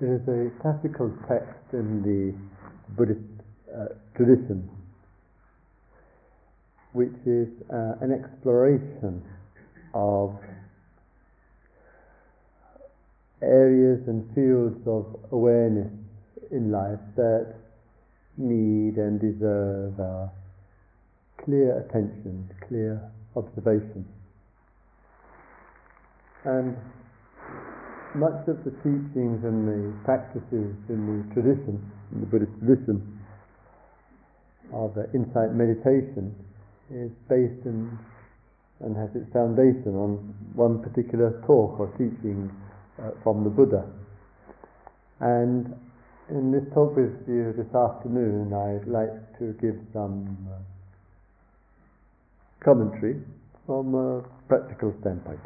There is a classical text in the Buddhist uh, tradition which is uh, an exploration of areas and fields of awareness in life that need and deserve our clear attention, clear observation. And much of the teachings and the practices in the tradition, in the Buddhist tradition, of uh, insight meditation is based in, and has its foundation on one particular talk or teaching uh, from the Buddha. And in this talk with you this afternoon, I'd like to give some uh, commentary from a practical standpoint.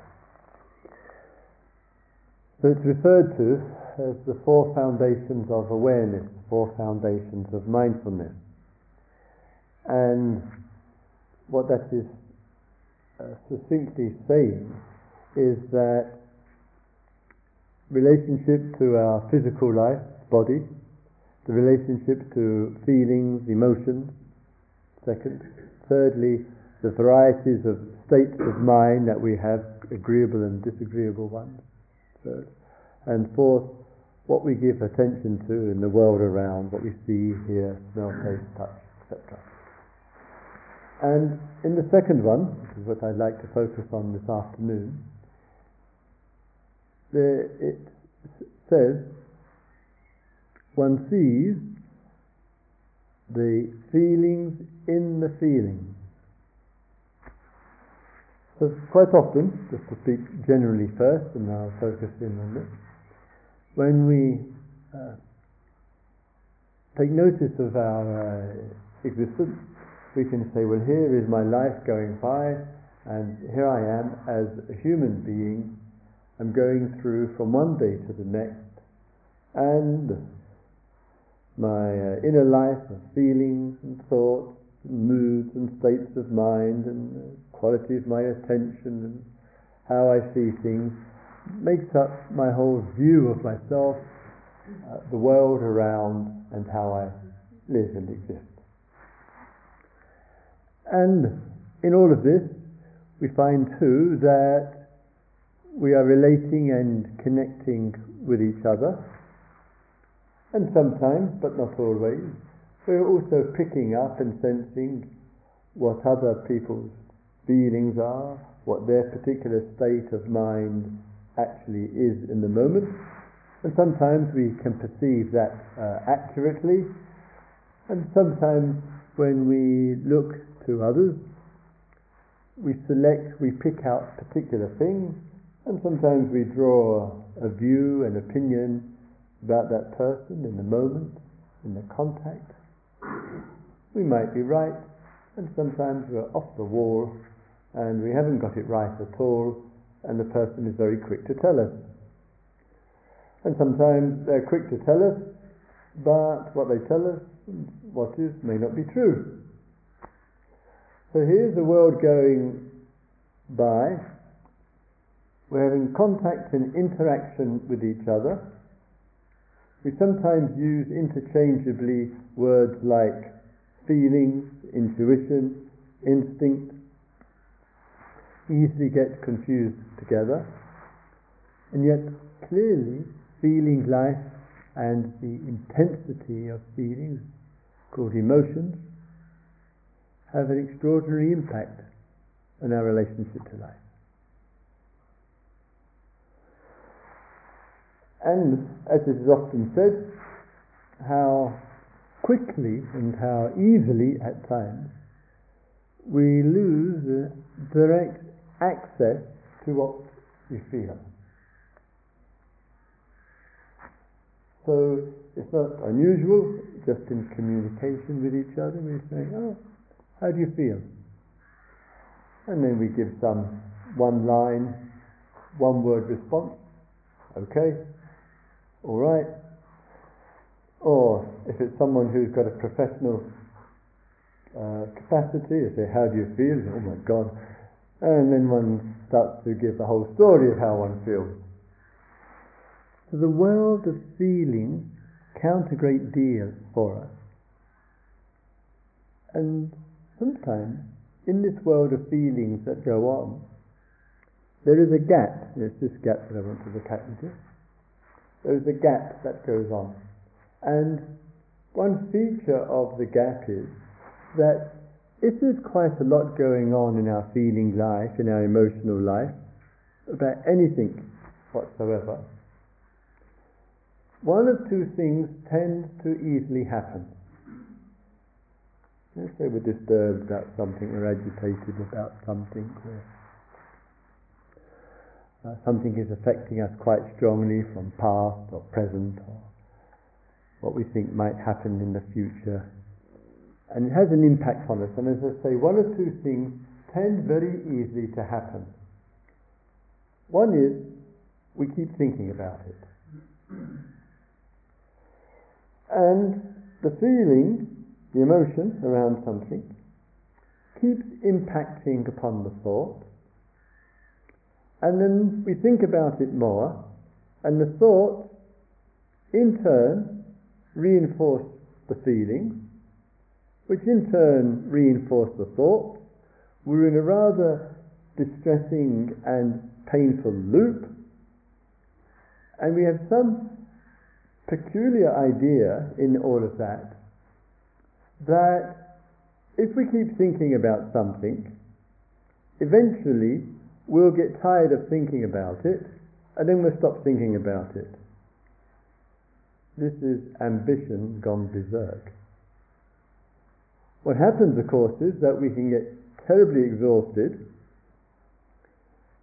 So it's referred to as the four foundations of awareness, the four foundations of mindfulness. And what that is uh, succinctly saying is that relationship to our physical life, body, the relationship to feelings, emotions, second. Thirdly, the varieties of states of mind that we have, agreeable and disagreeable ones. And fourth, what we give attention to in the world around, what we see, hear, smell, taste, touch, etc. And in the second one, which is what I'd like to focus on this afternoon, there it says one sees the feelings in the feelings. So quite often, just to speak generally first, and I'll focus in on this, when we uh, take notice of our uh, existence, we can say, well, here is my life going by, and here I am as a human being. I'm going through from one day to the next, and my uh, inner life of feelings and thoughts and moods and states of mind and the quality of my attention and how I see things makes up my whole view of myself, uh, the world around, and how I live and exist. And in all of this, we find too that we are relating and connecting with each other, and sometimes, but not always, we're also picking up and sensing what other people's feelings are, what their particular state of mind actually is in the moment. And sometimes we can perceive that uh, accurately, and sometimes when we look to others, we select, we pick out particular things, and sometimes we draw a view, an opinion about that person in the moment, in the contact. We might be right, and sometimes we're off the wall and we haven't got it right at all, and the person is very quick to tell us. And sometimes they're quick to tell us, but what they tell us, what is, may not be true. So here's the world going by. We're having contact and interaction with each other. We sometimes use interchangeably words like feelings, intuition, instinct, easily get confused together. And yet, clearly, feeling life and the intensity of feelings, called emotions, have an extraordinary impact on our relationship to life. And as is often said, how quickly and how easily at times we lose the direct access to what you feel. So it's not unusual, just in communication with each other, we say, Oh, how do you feel? And then we give some one line, one word response. Okay, all right. Or if it's someone who's got a professional uh, capacity, you say, How do you feel? Oh my God. And then one starts to give the whole story of how one feels. So the world of feeling count a great deal for us. And sometimes in this world of feelings that go on, there is a gap. There's this gap that I want to look at with you. There is a gap that goes on. And one feature of the gap is that if there's quite a lot going on in our feeling life, in our emotional life, about anything whatsoever, one of two things tends to easily happen. Let's say we're disturbed about something, we're agitated about something, uh, something is affecting us quite strongly from past or present or what we think might happen in the future and it has an impact on us. And as I say, one or two things tend very easily to happen. One is we keep thinking about it. And the feeling, the emotion around something, keeps impacting upon the thought. And then we think about it more, and the thought, in turn, reinforce the feeling, which in turn reinforce the thought. We're in a rather distressing and painful loop, and we have some peculiar idea in all of that that if we keep thinking about something, eventually we'll get tired of thinking about it and then we'll stop thinking about it. This is ambition gone berserk. What happens, of course, is that we can get terribly exhausted.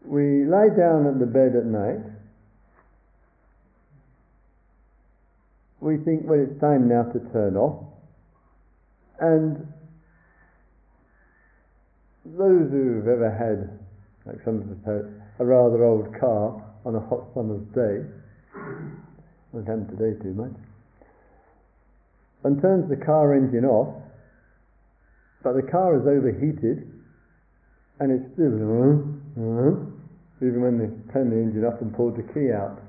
We lie down on the bed at night. We think, well, it's time now to turn off. And those who've ever had, like some of us had, a rather old car on a hot summer's day, not happen today too much, and turns the car engine off, but the car is overheated and it's still even when they turn the engine up and pull the key out.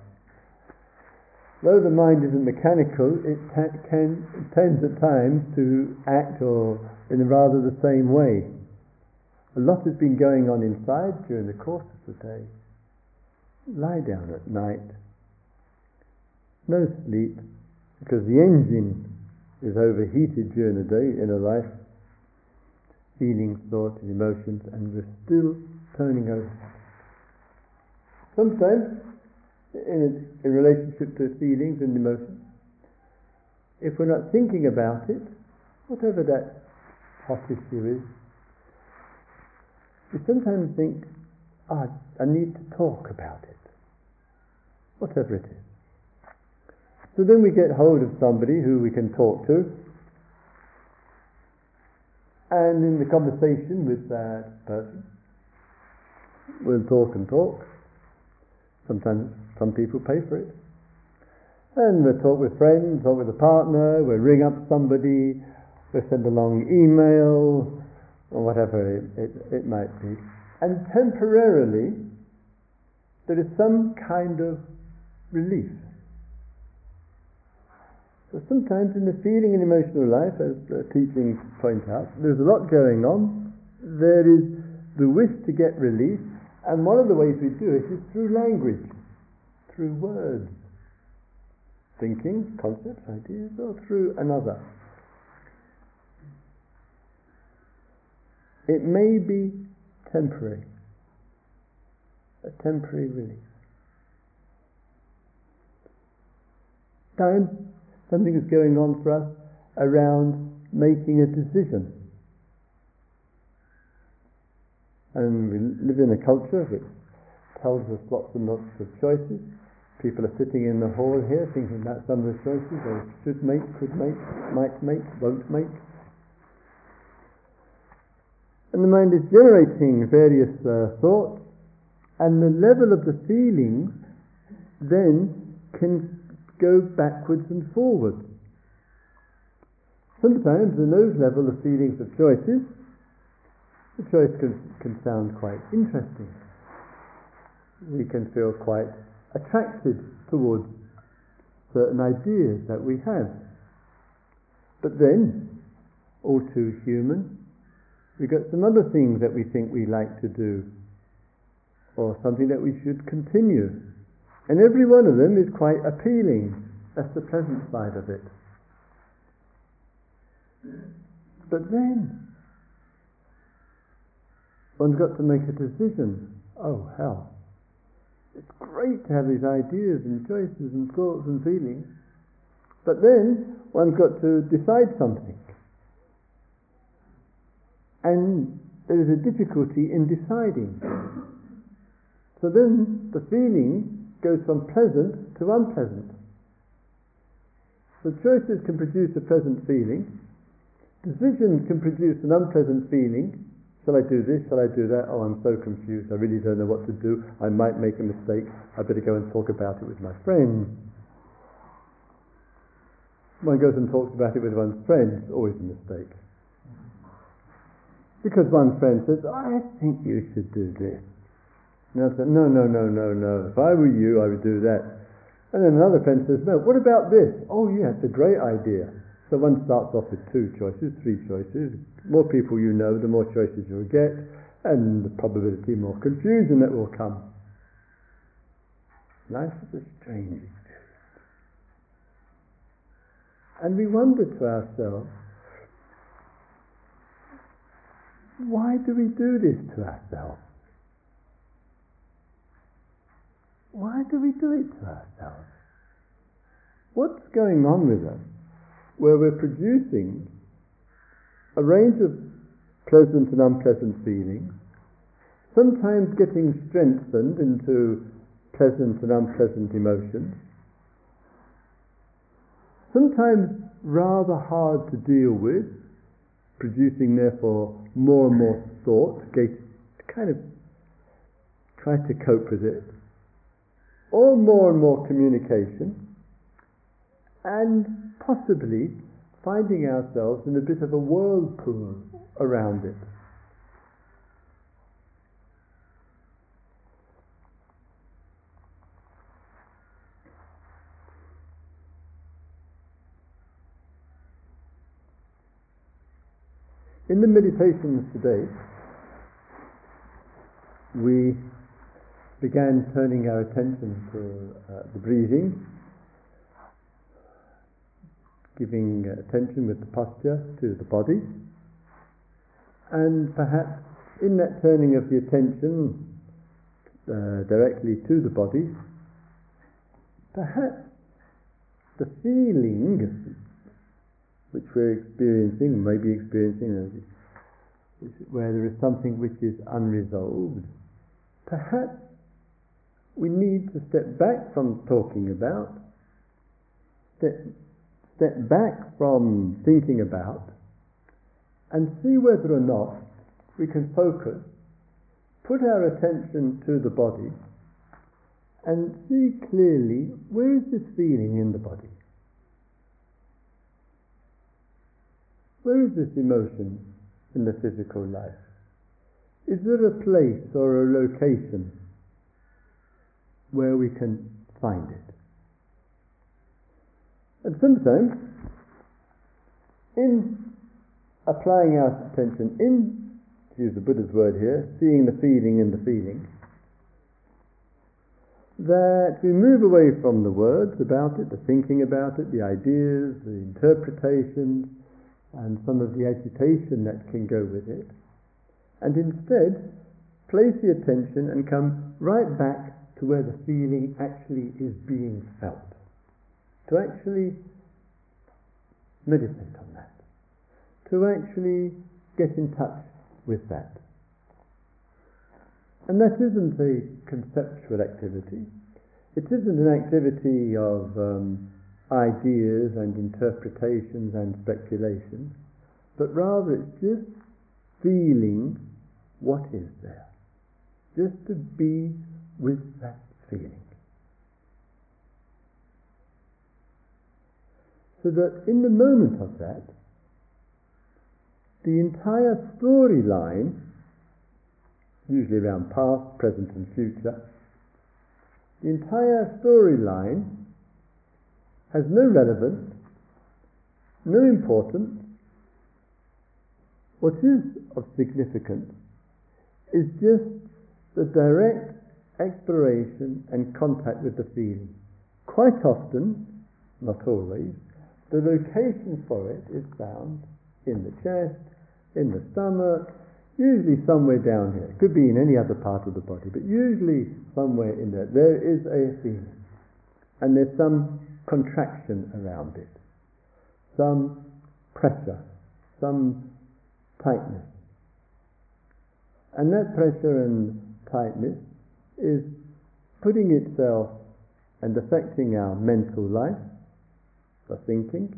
Though the mind isn't mechanical, it ta- can, tends at times to act or in rather the same way. A lot has been going on inside during the course of the day. Lie down at night. No sleep, because the engine is overheated during the day in a life feelings, thoughts, and emotions, and we're still turning over. Sometimes, in, in relationship to feelings and emotions, if we're not thinking about it, whatever that hot issue is, we sometimes think, ah, I need to talk about it, whatever it is. So then we get hold of somebody who we can talk to, and in the conversation with that person, we'll talk and talk. Sometimes some people pay for it. And we'll talk with friends, talk with a partner, we'll ring up somebody, we'll send a long email, or whatever it, it, it might be. And temporarily, there is some kind of relief. So sometimes in the feeling and emotional life, as the teachings point out, there's a lot going on. There is the wish to get relief, and one of the ways we do it is through language, through words, thinking, concepts, ideas, or through another. It may be temporary, a temporary relief. Time something is going on for us around making a decision. And we live in a culture which tells us lots and lots of choices. People are sitting in the hall here thinking about some of the choices they should make, could make, might make, won't make. And the mind is generating various uh, thoughts, and the level of the feelings then can go backwards and forwards. Sometimes in those level of feelings of choices, the choice can, can sound quite interesting. We can feel quite attracted towards certain ideas that we have. But then, all too human, we got some other things that we think we like to do, or something that we should continue. And every one of them is quite appealing. That's the pleasant side of it. But then, one's got to make a decision. Oh, hell. It's great to have these ideas and choices and thoughts and feelings. But then, one's got to decide something. And there is a difficulty in deciding. So then the feeling goes from pleasant to unpleasant. So choices can produce a pleasant feeling, decisions can produce an unpleasant feeling. Shall I do this? Shall I do that? Oh, I'm so confused. I really don't know what to do. I might make a mistake. I better go and talk about it with my friends. One goes and talks about it with one's friends, always a mistake. Because one friend says, oh, I think you should do this. And I said, no, no, no, no, no. If I were you, I would do that. And then another friend says, no, what about this? Oh, yeah, it's a great idea. So one starts off with two choices, three choices. More people you know, the more choices you'll get, and the probability more confusion that will come. Life is a strange experience. And we wonder to ourselves, why do we do this to ourselves? Why do we do it to ourselves? What's going on with us where we're producing a range of pleasant and unpleasant feelings, sometimes getting strengthened into pleasant and unpleasant emotions, sometimes rather hard to deal with, producing therefore more and more thought, kind of try to cope with it, or more and more communication, and possibly finding ourselves in a bit of a whirlpool around it. In the meditations today, we began turning our attention to uh, the breathing, giving attention with the posture to the body, and perhaps in that turning of the attention uh, directly to the body, perhaps the feeling which we're experiencing, maybe experiencing, where there is something which is unresolved, perhaps we need to step back from talking about, step, step back from thinking about, and see whether or not we can focus, put our attention to the body, and see clearly where is this feeling in the body? Where is this emotion in the physical life? Is there a place or a location where we can find it? And sometimes, in applying our attention, in, to use the Buddha's word here, seeing the feeling in the feeling, that we move away from the words about it, the thinking about it, the ideas, the interpretations, and some of the agitation that can go with it, and instead place the attention and come right back to where the feeling actually is being felt. To actually meditate on that. To actually get in touch with that. And that isn't a conceptual activity. It isn't an activity of um, ideas and interpretations and speculation, but rather it's just feeling what is there. Just to be with that feeling. So that in the moment of that, the entire storyline, usually around past, present, and future, the entire storyline has no relevance, no importance. What is of significance is just the direct exploration and contact with the feeling. Quite often, not always, the location for it is found in the chest, in the stomach, usually somewhere down here. It could be in any other part of the body, but usually somewhere in there. There is a feeling. And there's some contraction around it, some pressure, some tightness. And that pressure and tightness is putting itself and affecting our mental life, the thinking.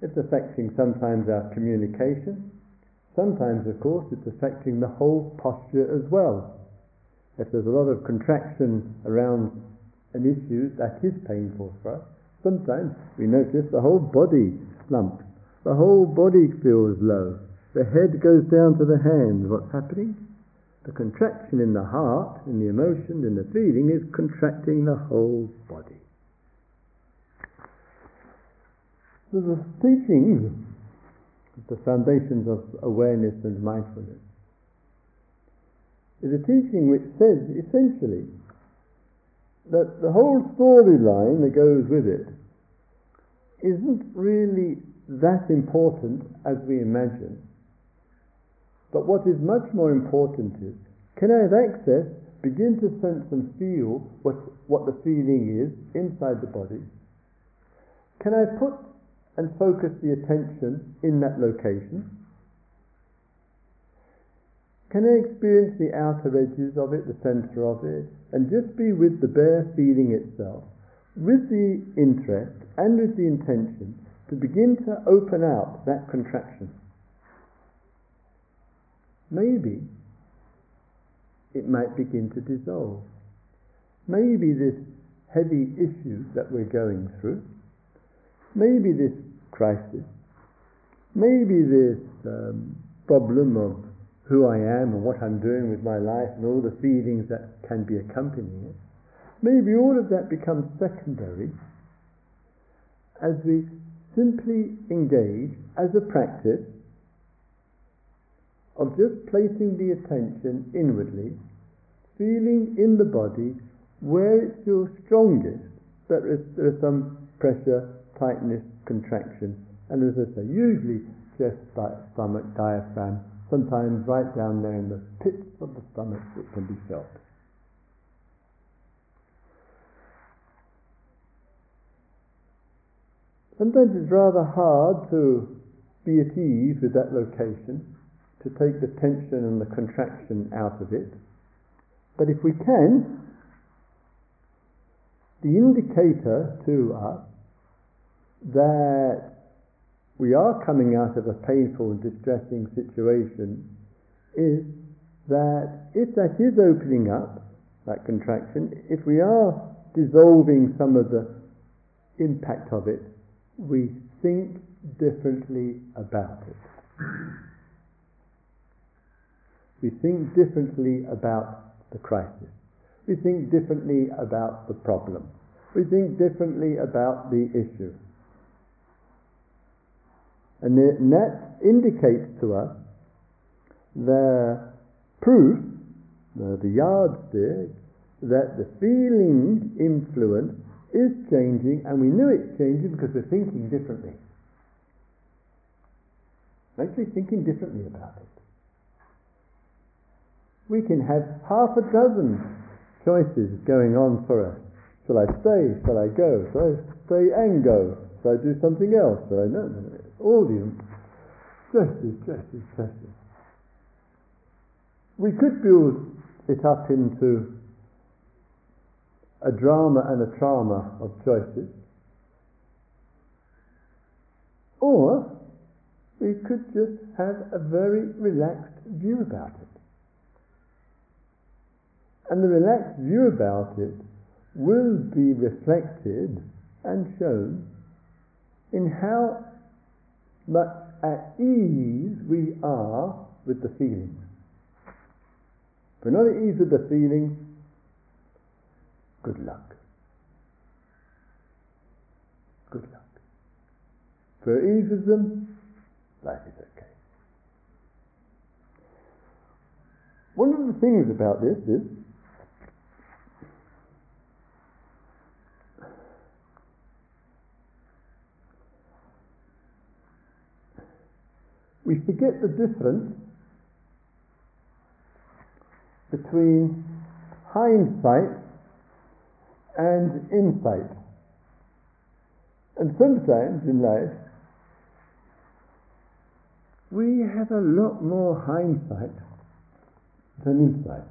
It's affecting sometimes our communication. Sometimes, of course, it's affecting the whole posture as well. If there's a lot of contraction around an issue, that is painful for us. Sometimes we notice the whole body slumps, the whole body feels low, the head goes down to the hands. What's happening? The contraction in the heart, in the emotion, in the feeling, is contracting the whole body. So the teaching, the foundations of awareness and mindfulness, is a teaching which says essentially that the whole storyline that goes with it isn't really that important as we imagine. But what is much more important is can I have access, begin to sense and feel what, what the feeling is inside the body? Can I put and focus the attention in that location? Can I experience the outer edges of it, the center of it, and just be with the bare feeling itself, with the interest and with the intention to begin to open out that contraction? Maybe it might begin to dissolve. Maybe this heavy issue that we're going through, maybe this crisis, maybe this um, problem of who I am and what I'm doing with my life and all the feelings that can be accompanying it, maybe all of that becomes secondary as we simply engage as a practice just placing the attention inwardly, feeling in the body where it feels strongest, that there is some pressure, tightness, contraction, and as I say, usually chest, stomach, diaphragm, sometimes right down there in the pits of the stomach it can be felt. Sometimes it's rather hard to be at ease with that location, to take the tension and the contraction out of it. But if we can, the indicator to us that we are coming out of a painful and distressing situation is that if that is opening up, that contraction, if we are dissolving some of the impact of it, we think differently about it. We think differently about the crisis. We think differently about the problem. We think differently about the issue. And that indicates to us the proof, the, yardstick, that the feeling influence is changing, and we know it's changing because we're thinking differently. We're actually thinking differently about it. We can have half a dozen choices going on for us. Shall I stay? Shall I go? Shall I stay and go? Shall I do something else? Shall I no, no, all the stresses, stresses, stresses. We could build it up into a drama and a trauma of choices. Or we could just have a very relaxed view about it. And the relaxed view about it will be reflected and shown in how much at ease we are with the feeling. If we're not at ease with the feeling, good luck. good luck. For ease of them, life is okay. One of the things about this is we forget the difference between hindsight and insight. And sometimes in life, we have a lot more hindsight than insight.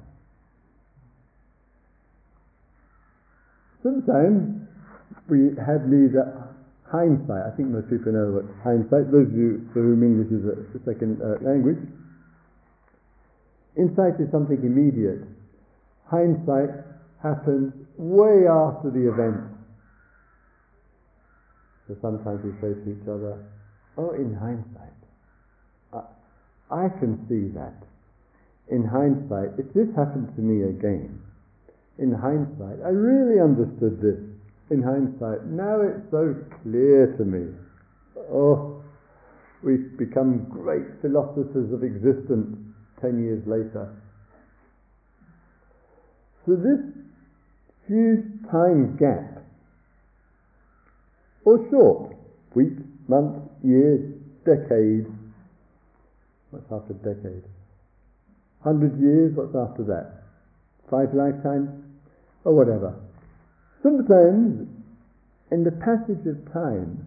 Sometimes we have neither hindsight. I think most people know what hindsight. Those of you for whom English is a, second uh, language. Insight is something immediate. Hindsight happens way after the event. So sometimes we say to each other, "Oh, in hindsight, I, I can see that." In hindsight, if this happened to me again, in hindsight, I really understood this. In hindsight, now it's so clear to me. Oh, we've become great philosophers of existence ten years later. So this huge time gap, or short, weeks, months, years, decades, what's after decade? Hundred years, what's after that? Five lifetimes? Or whatever. Sometimes, in the passage of time,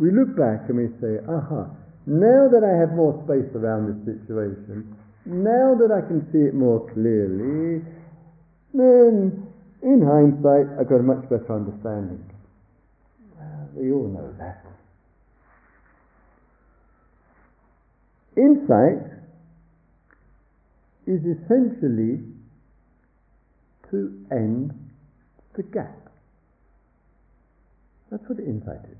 we look back and we say, aha, now that I have more space around this situation, now that I can see it more clearly, then in hindsight I've got a much better understanding. Well, we all know that. Insight is essentially to end the gap. That's what insight is.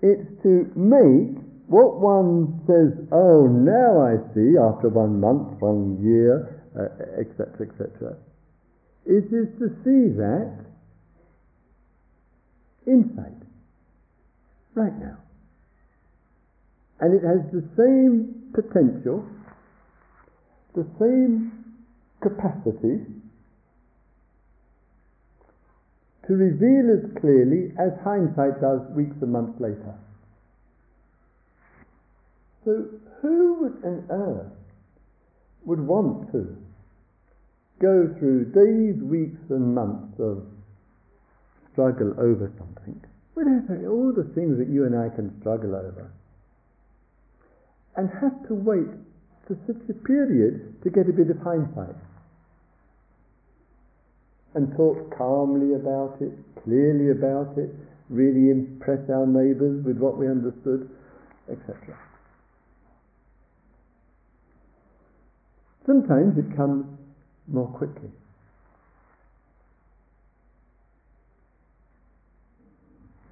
It's to make what one says, oh, now I see, after one month, one year, etc., uh, etc., it is to see that insight right now. And it has the same potential, the same capacity to reveal as clearly as hindsight does weeks and months later. So, who would on earth would want to go through days, weeks, and months of struggle over something? Whatever, all the things that you and I can struggle over, and have to wait for such a period to get a bit of hindsight and talk calmly about it, clearly about it, really impress our neighbours with what we understood, etc. Sometimes it comes more quickly.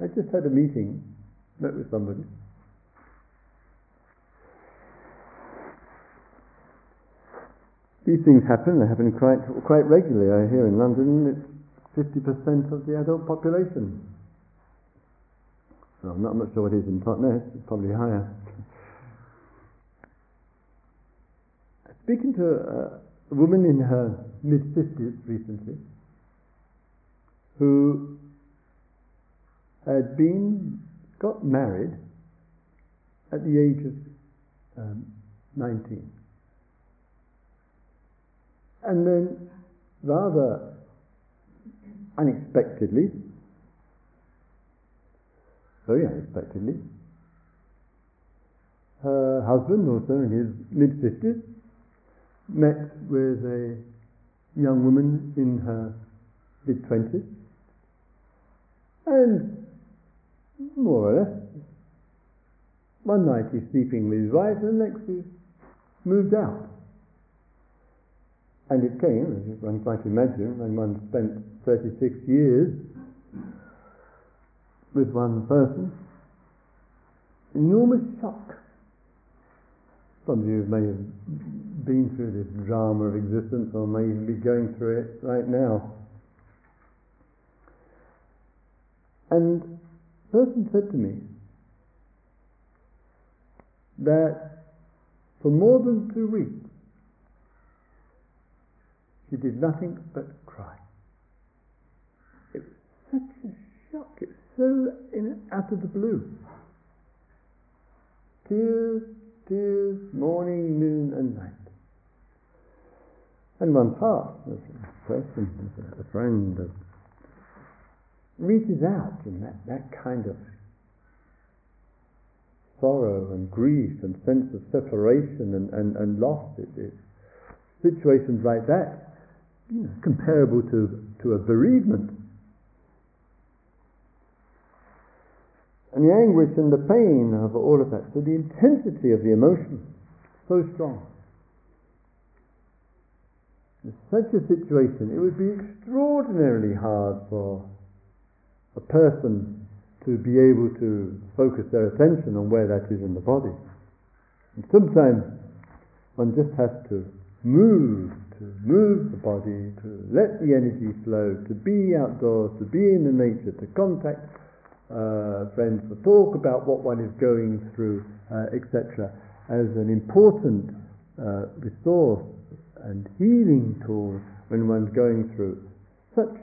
I just had a meeting, met with somebody, These things happen, they happen quite, quite regularly. I hear in London it's 50% of the adult population. So I'm not, I'm not sure what it is in Totnes, it's probably higher. Speaking to a, a woman in her mid 50s recently, who had been, got married at the age of um, 19 and then, rather unexpectedly, very unexpectedly, her husband, also in his mid 50s, met with a young woman in her mid 20s, and more or less, one night he's sleeping with his wife, and the next he's moved out. And it came, as one might imagine, when one spent 36 years with one person, enormous shock. Some of you may have been through this drama of existence or may be going through it right now. And the person said to me that for more than two weeks did nothing but cry. It was such a shock. It was so in, out of the blue. Tears, tears, morning, noon, and night. And one's heart, as a person, as a friend, reaches out in that, that kind of sorrow and grief and sense of separation and, and, and loss. It, it, situations like that, you know, comparable to, to a bereavement. And the anguish and the pain of all of that. So the intensity of the emotion, so strong. In such a situation, it would be extraordinarily hard for a person to be able to focus their attention on where that is in the body. And sometimes one just has to move, to move the body, to let the energy flow, to be outdoors, to be in the nature, to contact uh, friends, to talk about what one is going through, uh, etc., as an important uh, resource and healing tool when one's going through such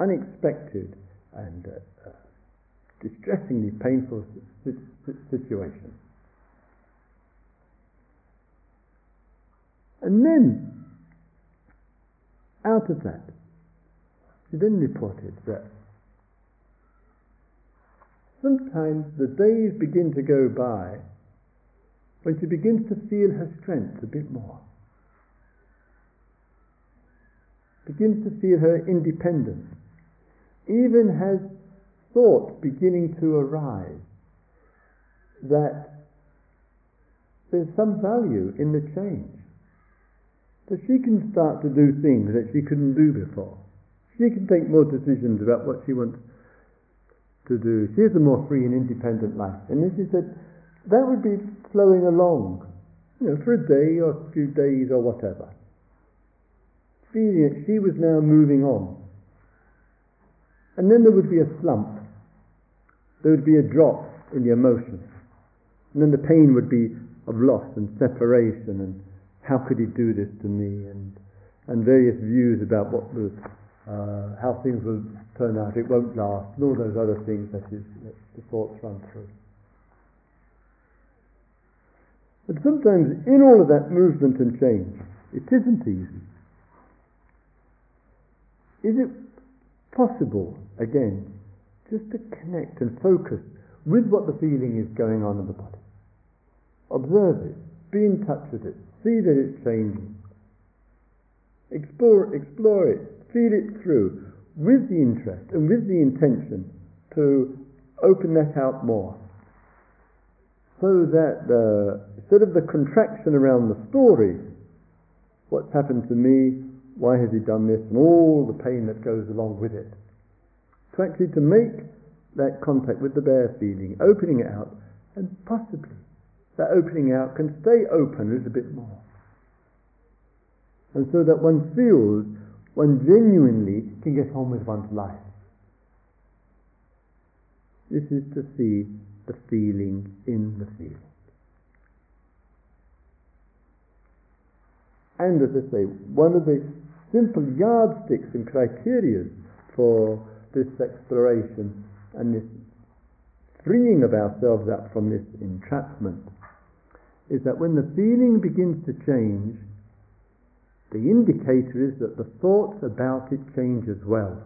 unexpected and uh, distressingly painful situation. And then, out of that, she then reported that sometimes the days begin to go by when she begins to feel her strength a bit more. begins to feel her independence, even has thought beginning to arise that there's some value in the change. That she can start to do things that she couldn't do before. She can take more decisions about what she wants to do. She has a more free and independent life. And then she said, that would be flowing along, you know, for a day or a few days or whatever feeling that she was now moving on. And then there would be a slump. There would be a drop in the emotion. And then the pain would be of loss and separation and how could he do this to me and, and various views about what the, uh, how things will turn out, it won't last, and all those other things that, is, that the thoughts run through. But sometimes in all of that movement and change, it isn't easy. Is it possible, again, just to connect and focus with what the feeling is going on in the body? Observe it, be in touch with it, see that it's changing. Explore, explore it, feel it through with the interest and with the intention to open that out more. So that the, instead of the contraction around the story, what's happened to me, why has he done this, and all the pain that goes along with it. To actually to make that contact with the bare feeling, opening it out, and possibly that opening out can stay open a little bit more. And so that one feels one genuinely can get on with one's life. This is to see the feeling in the feeling. And as I say, one of the simple yardsticks and criteria for this exploration and this freeing of ourselves up from this entrapment is that when the feeling begins to change, the indicator is that the thoughts about it change as well.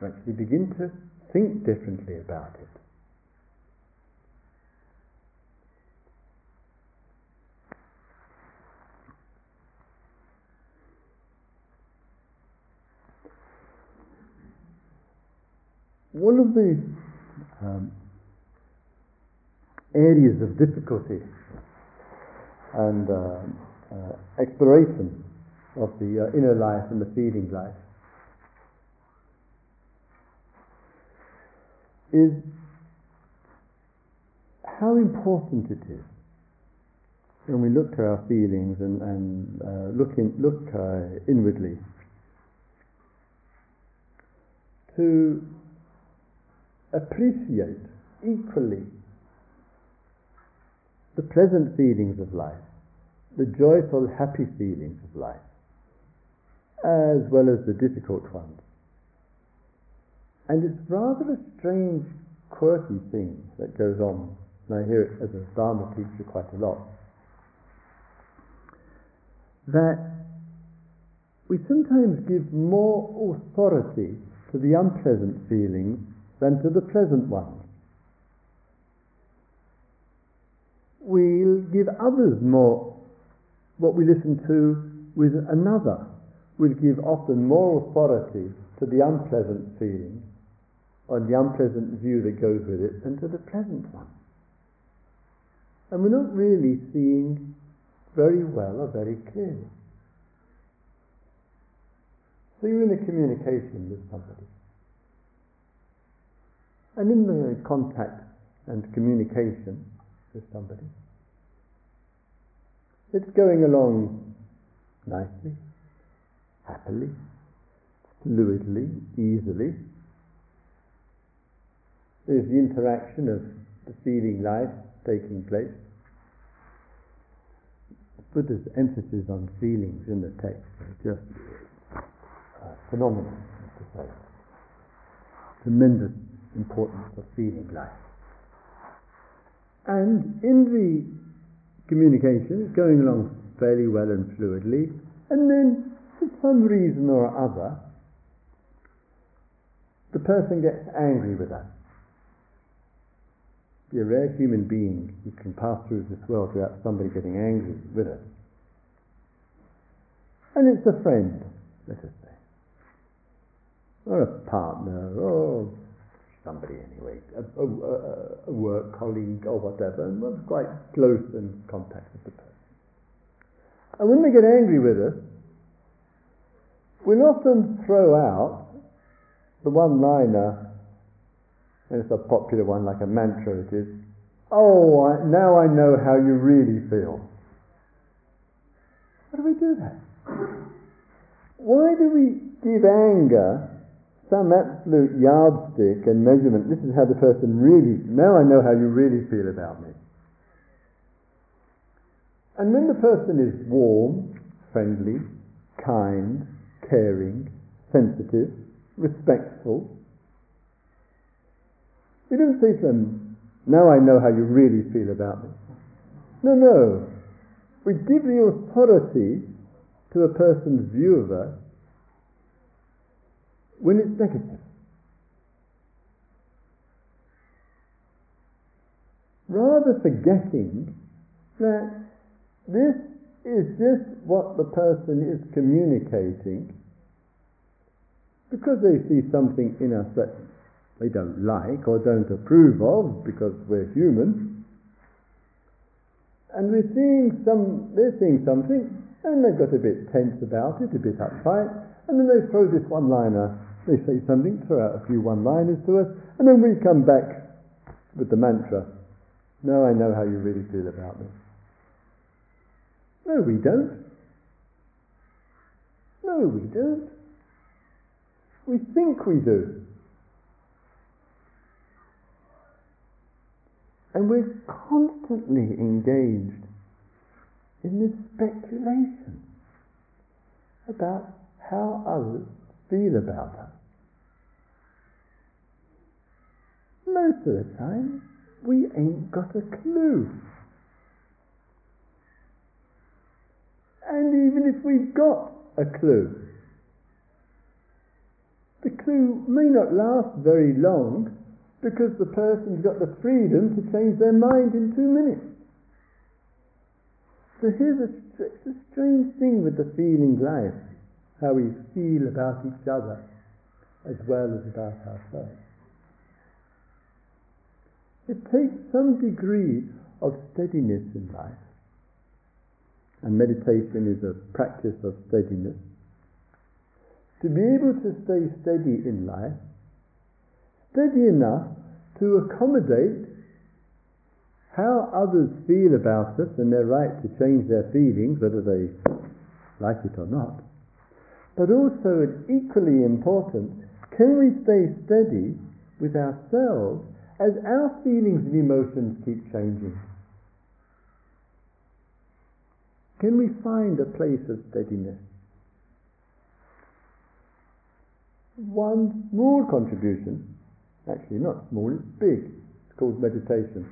To actually begin to think differently about it. one of the um, areas of difficulty and uh, uh, exploration of the uh, inner life and the feeling life is how important it is when we look to our feelings and, and uh, look, in, look uh, inwardly to appreciate equally the pleasant feelings of life, the joyful, happy feelings of life, as well as the difficult ones. And it's rather a strange, quirky thing that goes on, and I hear it as a Dharma teacher quite a lot, that we sometimes give more authority to the unpleasant feelings than to the pleasant ones. We'll give others more what we listen to with another. We'll give often more authority to the unpleasant feeling or the unpleasant view that goes with it than to the pleasant one. And we're not really seeing very well or very clearly. So you're in a communication with somebody. And in the contact and communication somebody, it's going along nicely, happily, fluidly, easily. There's the interaction of the feeling life taking place. Buddha's emphasis on feelings in the text is just uh, phenomenal, to say. Tremendous importance of feeling life. And in the communication, it's going along fairly well and fluidly, and then for some reason or other, the person gets angry with us. Be a rare human being who can pass through this world without somebody getting angry with us. And it's a friend, let us say, or a partner, or somebody anyway, a, a, a, work colleague or whatever, and we're quite close in contact with the person. And when they get angry with us, we'll often throw out the one liner, and it's a popular one like a mantra it is, oh, I, now I know how you really feel. Why do we do that? Why do we give anger some absolute yardstick and measurement. This is how the person really, now I know how you really feel about me. And when the person is warm, friendly, kind, caring, sensitive, respectful, you don't say to them, now I know how you really feel about me. No, no. We give the authority to a person's view of us when it's negative. Rather forgetting that this is just what the person is communicating because they see something in us that they don't like or don't approve of because we're human. And we're seeing some, they're seeing something and they've got a bit tense about it, a bit uptight, and then they throw this one liner they say something, throw out a few one liners to us, and then we come back with the mantra Now I know how you really feel about me. No, we don't. No, we don't. We think we do. And we're constantly engaged in this speculation about how others feel about us. most of the time, we ain't got a clue. And even if we've got a clue, the clue may not last very long because the person's got the freedom to change their mind in two minutes. So here's a, it's a strange thing with the feeling life, how we feel about each other as well as about ourselves. It takes some degree of steadiness in life. And meditation is a practice of steadiness. To be able to stay steady in life, steady enough to accommodate how others feel about us and their right to change their feelings, whether they like it or not. But also, and equally important, can we stay steady with ourselves as our feelings and emotions keep changing? Can we find a place of steadiness? One small contribution, actually not small, it's big, it's called meditation.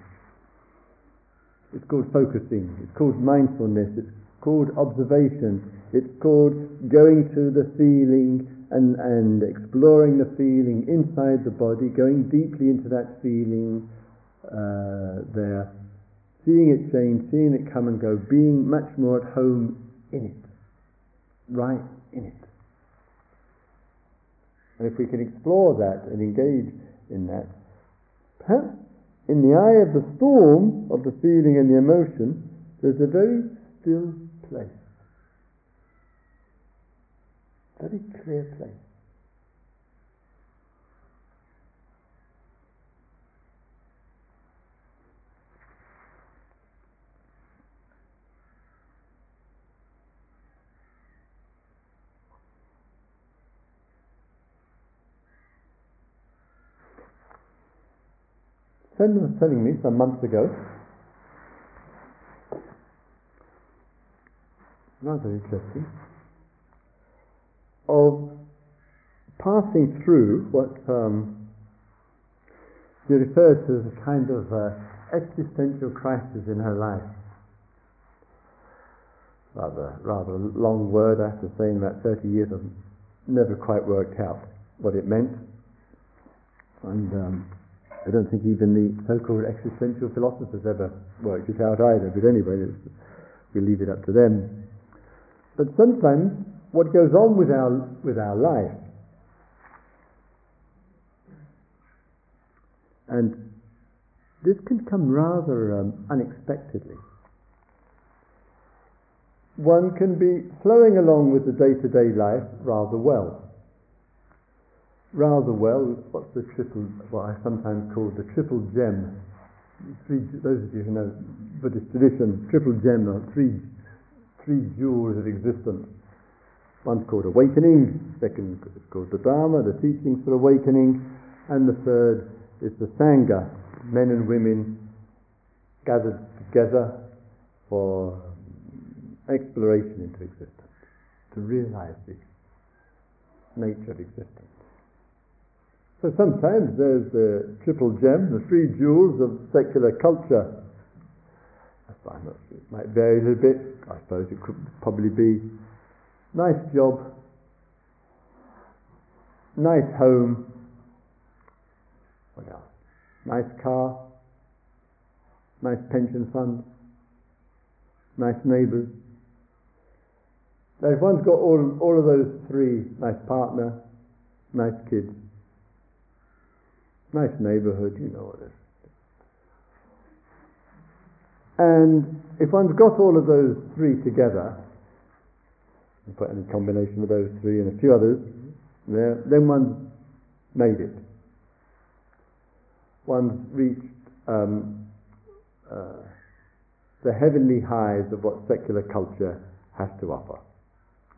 It's called focusing, it's called mindfulness, it's called observation, it's called going to the feeling and, and exploring the feeling inside the body, going deeply into that feeling uh, there, seeing it change, seeing it come and go, being much more at home in it, right in it. And if we can explore that and engage in that, perhaps in the eye of the storm of the feeling and the emotion, there's a very still place. Very clear place. friend was telling me some months ago, rather interesting, of passing through what um, she referred to as a kind of uh, existential crisis in her life. Rather, rather long word, I have to say, in about 30 years I've never quite worked out what it meant. And um, I don't think even the so-called existential philosophers ever worked it out either, but anyway, we leave it up to them. But sometimes what goes on with our, with our life, and this can come rather um, unexpectedly. One can be flowing along with the day-to-day life rather well rather well what's the triple, what I sometimes call the triple gem. Three, those of you who know Buddhist tradition, triple gem are three, three jewels of existence. One's called awakening, second is called the Dharma, the teachings for awakening, and the third is the Sangha, men and women gathered together for exploration into existence, to realize the nature of existence. So sometimes there's the triple gem, the three jewels of secular culture. It might vary a little bit. I suppose it could probably be. Nice job, nice home, what else? Nice car, nice pension fund, nice neighbours. Now if one's got all, all of those three, nice partner, nice kids, Nice neighborhood, you know what it is. And if one's got all of those three together, put any combination of those three and a few others there, then one's made it. One's reached um, uh, the heavenly highs of what secular culture has to offer.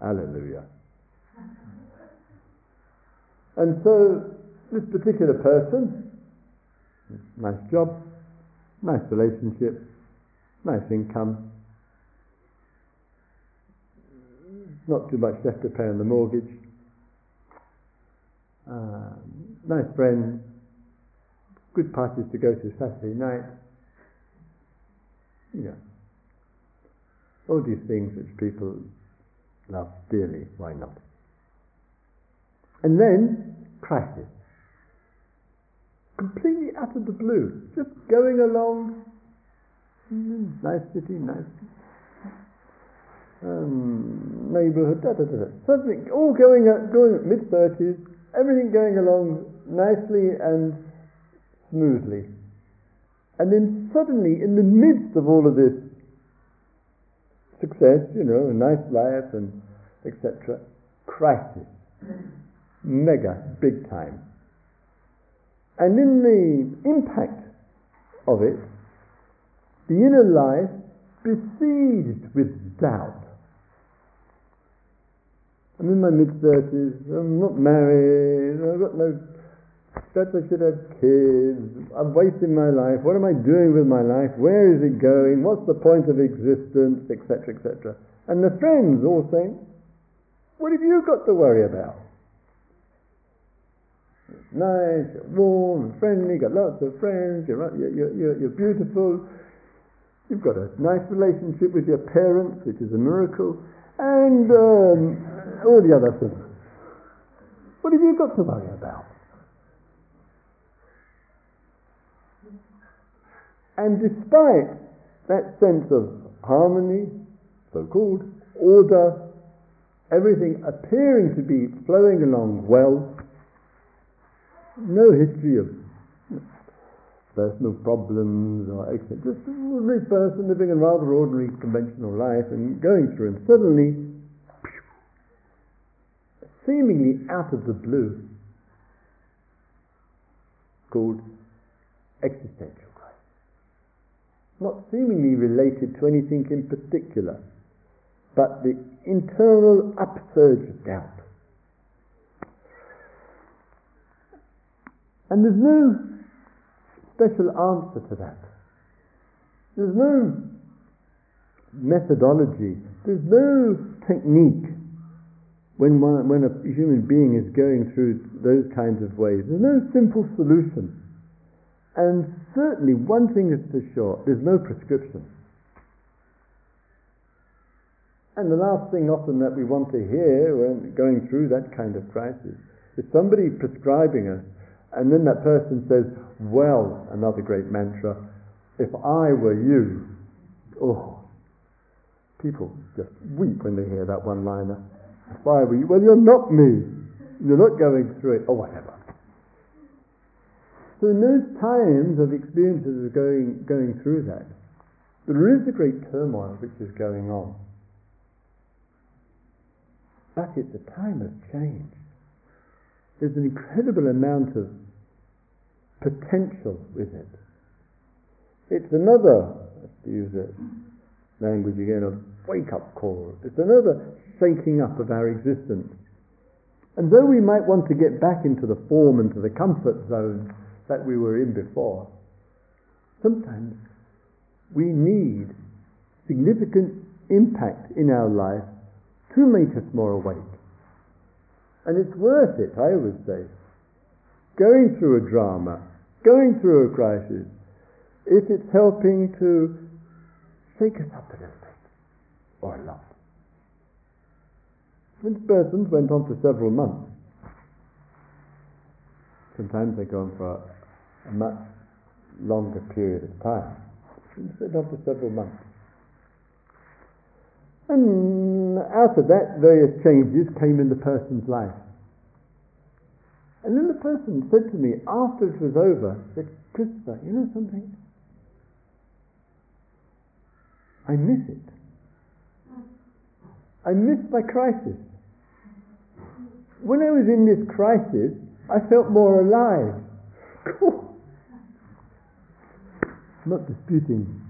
Hallelujah. And so this particular person, nice job, nice relationship, nice income, not too much left to pay on the mortgage, uh, nice friends, good parties to go to Saturday night, yeah. All these things which people love dearly, why not? And then crisis. Completely out of the blue, just going along, nice city, nice um, neighborhood, da, da, da. Something all going up, going mid thirties, everything going along nicely and smoothly. And then suddenly, in the midst of all of this success, you know, a nice life and etc., crisis, mega, big time. And in the impact of it, the inner life besieged with doubt. I'm in my mid thirties. I'm not married. I've got no. Perhaps I should have kids. I'm wasting my life. What am I doing with my life? Where is it going? What's the point of existence? Etc. Etc. And the friends all saying, "What have you got to worry about?" It's nice, warm friendly, got lots of friends, you're, you're, you're, you're beautiful, you've got a nice relationship with your parents, which is a miracle, and um, all the other things. What have you got to worry about? And despite that sense of harmony, so called, order, everything appearing to be flowing along well, no history of personal problems or. Just an ordinary person living a rather ordinary conventional life and going through and suddenly seemingly out of the blue called existential crisis. Not seemingly related to anything in particular, but the internal upsurge of doubt. And there's no special answer to that. There's no methodology, there's no technique when, one, when a human being is going through those kinds of ways. There's no simple solution. And certainly, one thing is for sure there's no prescription. And the last thing often that we want to hear when going through that kind of crisis is somebody prescribing us and then that person says, Well, another great mantra, if I were you, oh, people just weep when they hear that one liner. If I were you, well, you're not me. You're not going through it, or whatever. So, in those times of experiences of going, going through that, there is a great turmoil which is going on. But it's a time of change. There's an incredible amount of potential with it. It's another, to use it language again, a wake up call. It's another shaking up of our existence. And though we might want to get back into the form and to the comfort zone that we were in before, sometimes we need significant impact in our life to make us more awake. And it's worth it, I would say, going through a drama, going through a crisis, if it's helping to shake us up a little bit, or a lot. This persons went on for several months. Sometimes they go on for a much longer period of time. It went on for several months. And out of that, various changes came in the person's life. And then the person said to me after it was over, said, Christopher, you know something? I miss it. I miss my crisis. When I was in this crisis, I felt more alive. not disputing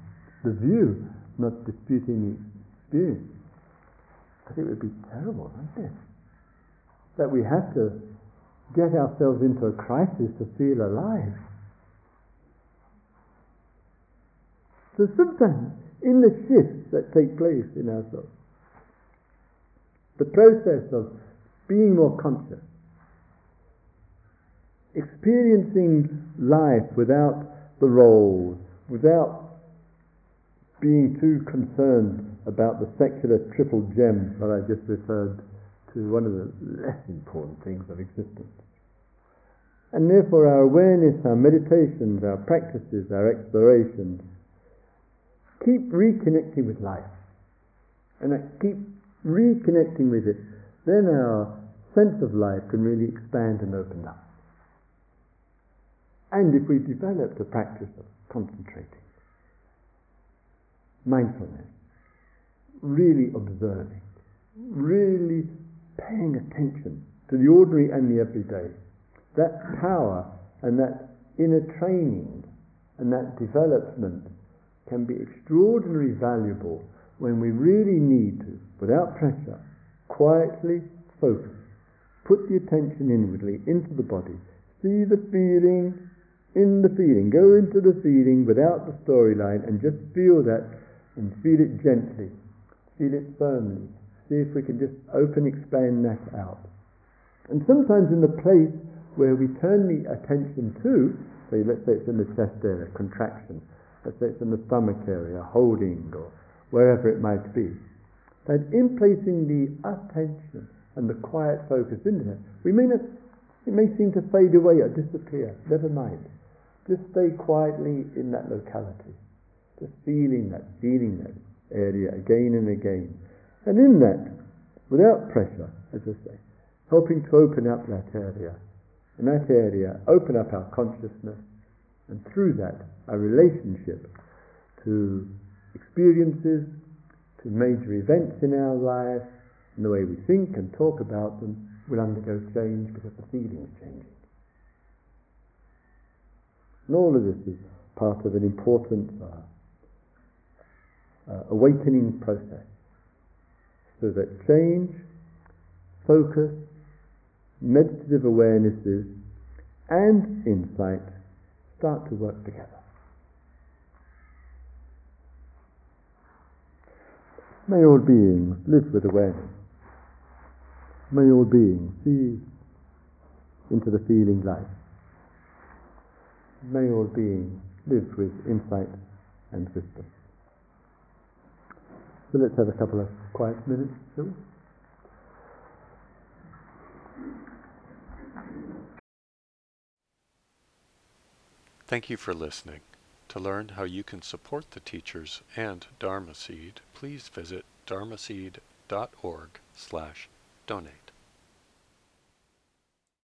the view, not disputing experience. But it would be terrible, wouldn't it? That we have to get ourselves into a crisis to feel alive. So sometimes, in the shifts that take place in ourselves, the process of being more conscious, experiencing life without the roles, without being too concerned about the secular triple gem that I just referred to, one of the less important things of existence. And therefore, our awareness, our meditations, our practices, our explorations keep reconnecting with life. And I keep reconnecting with it. Then our sense of life can really expand and open up. And if we develop the practice of concentrating, mindfulness, really observing, really paying attention to the ordinary and the everyday, that power and that inner training and that development can be extraordinarily valuable when we really need to, without pressure, quietly, focus. Put the attention inwardly into the body. See the feeling in the feeling. Go into the feeling without the storyline and just feel that and feel it gently. Feel it firmly. See if we can just open, expand that out. And sometimes in the place where we turn the attention to, say let's say it's in the chest area, contraction, let's say it's in the stomach area, holding, or wherever it might be, that in placing the attention and the quiet focus in there, we may not, it may seem to fade away or disappear. Never mind. Just stay quietly in that locality. Just feeling that, feeling that area again and again. And in that, without pressure, as I say, helping to open up that area. In that area, open up our consciousness, and through that, our relationship to experiences, to major events in our life, and the way we think and talk about them will undergo change because the feeling is changing. And all of this is part of an important uh, uh, awakening process. So that change, focus, meditative awarenesses, and insight start to work together. May all beings live with awareness. May all beings see into the feeling life. May all beings live with insight and wisdom. So let's have a couple of quiet minutes, shall we? Thank you for listening. To learn how you can support the teachers and Dharma Seed, please visit dharma dharmaseed.org slash donate.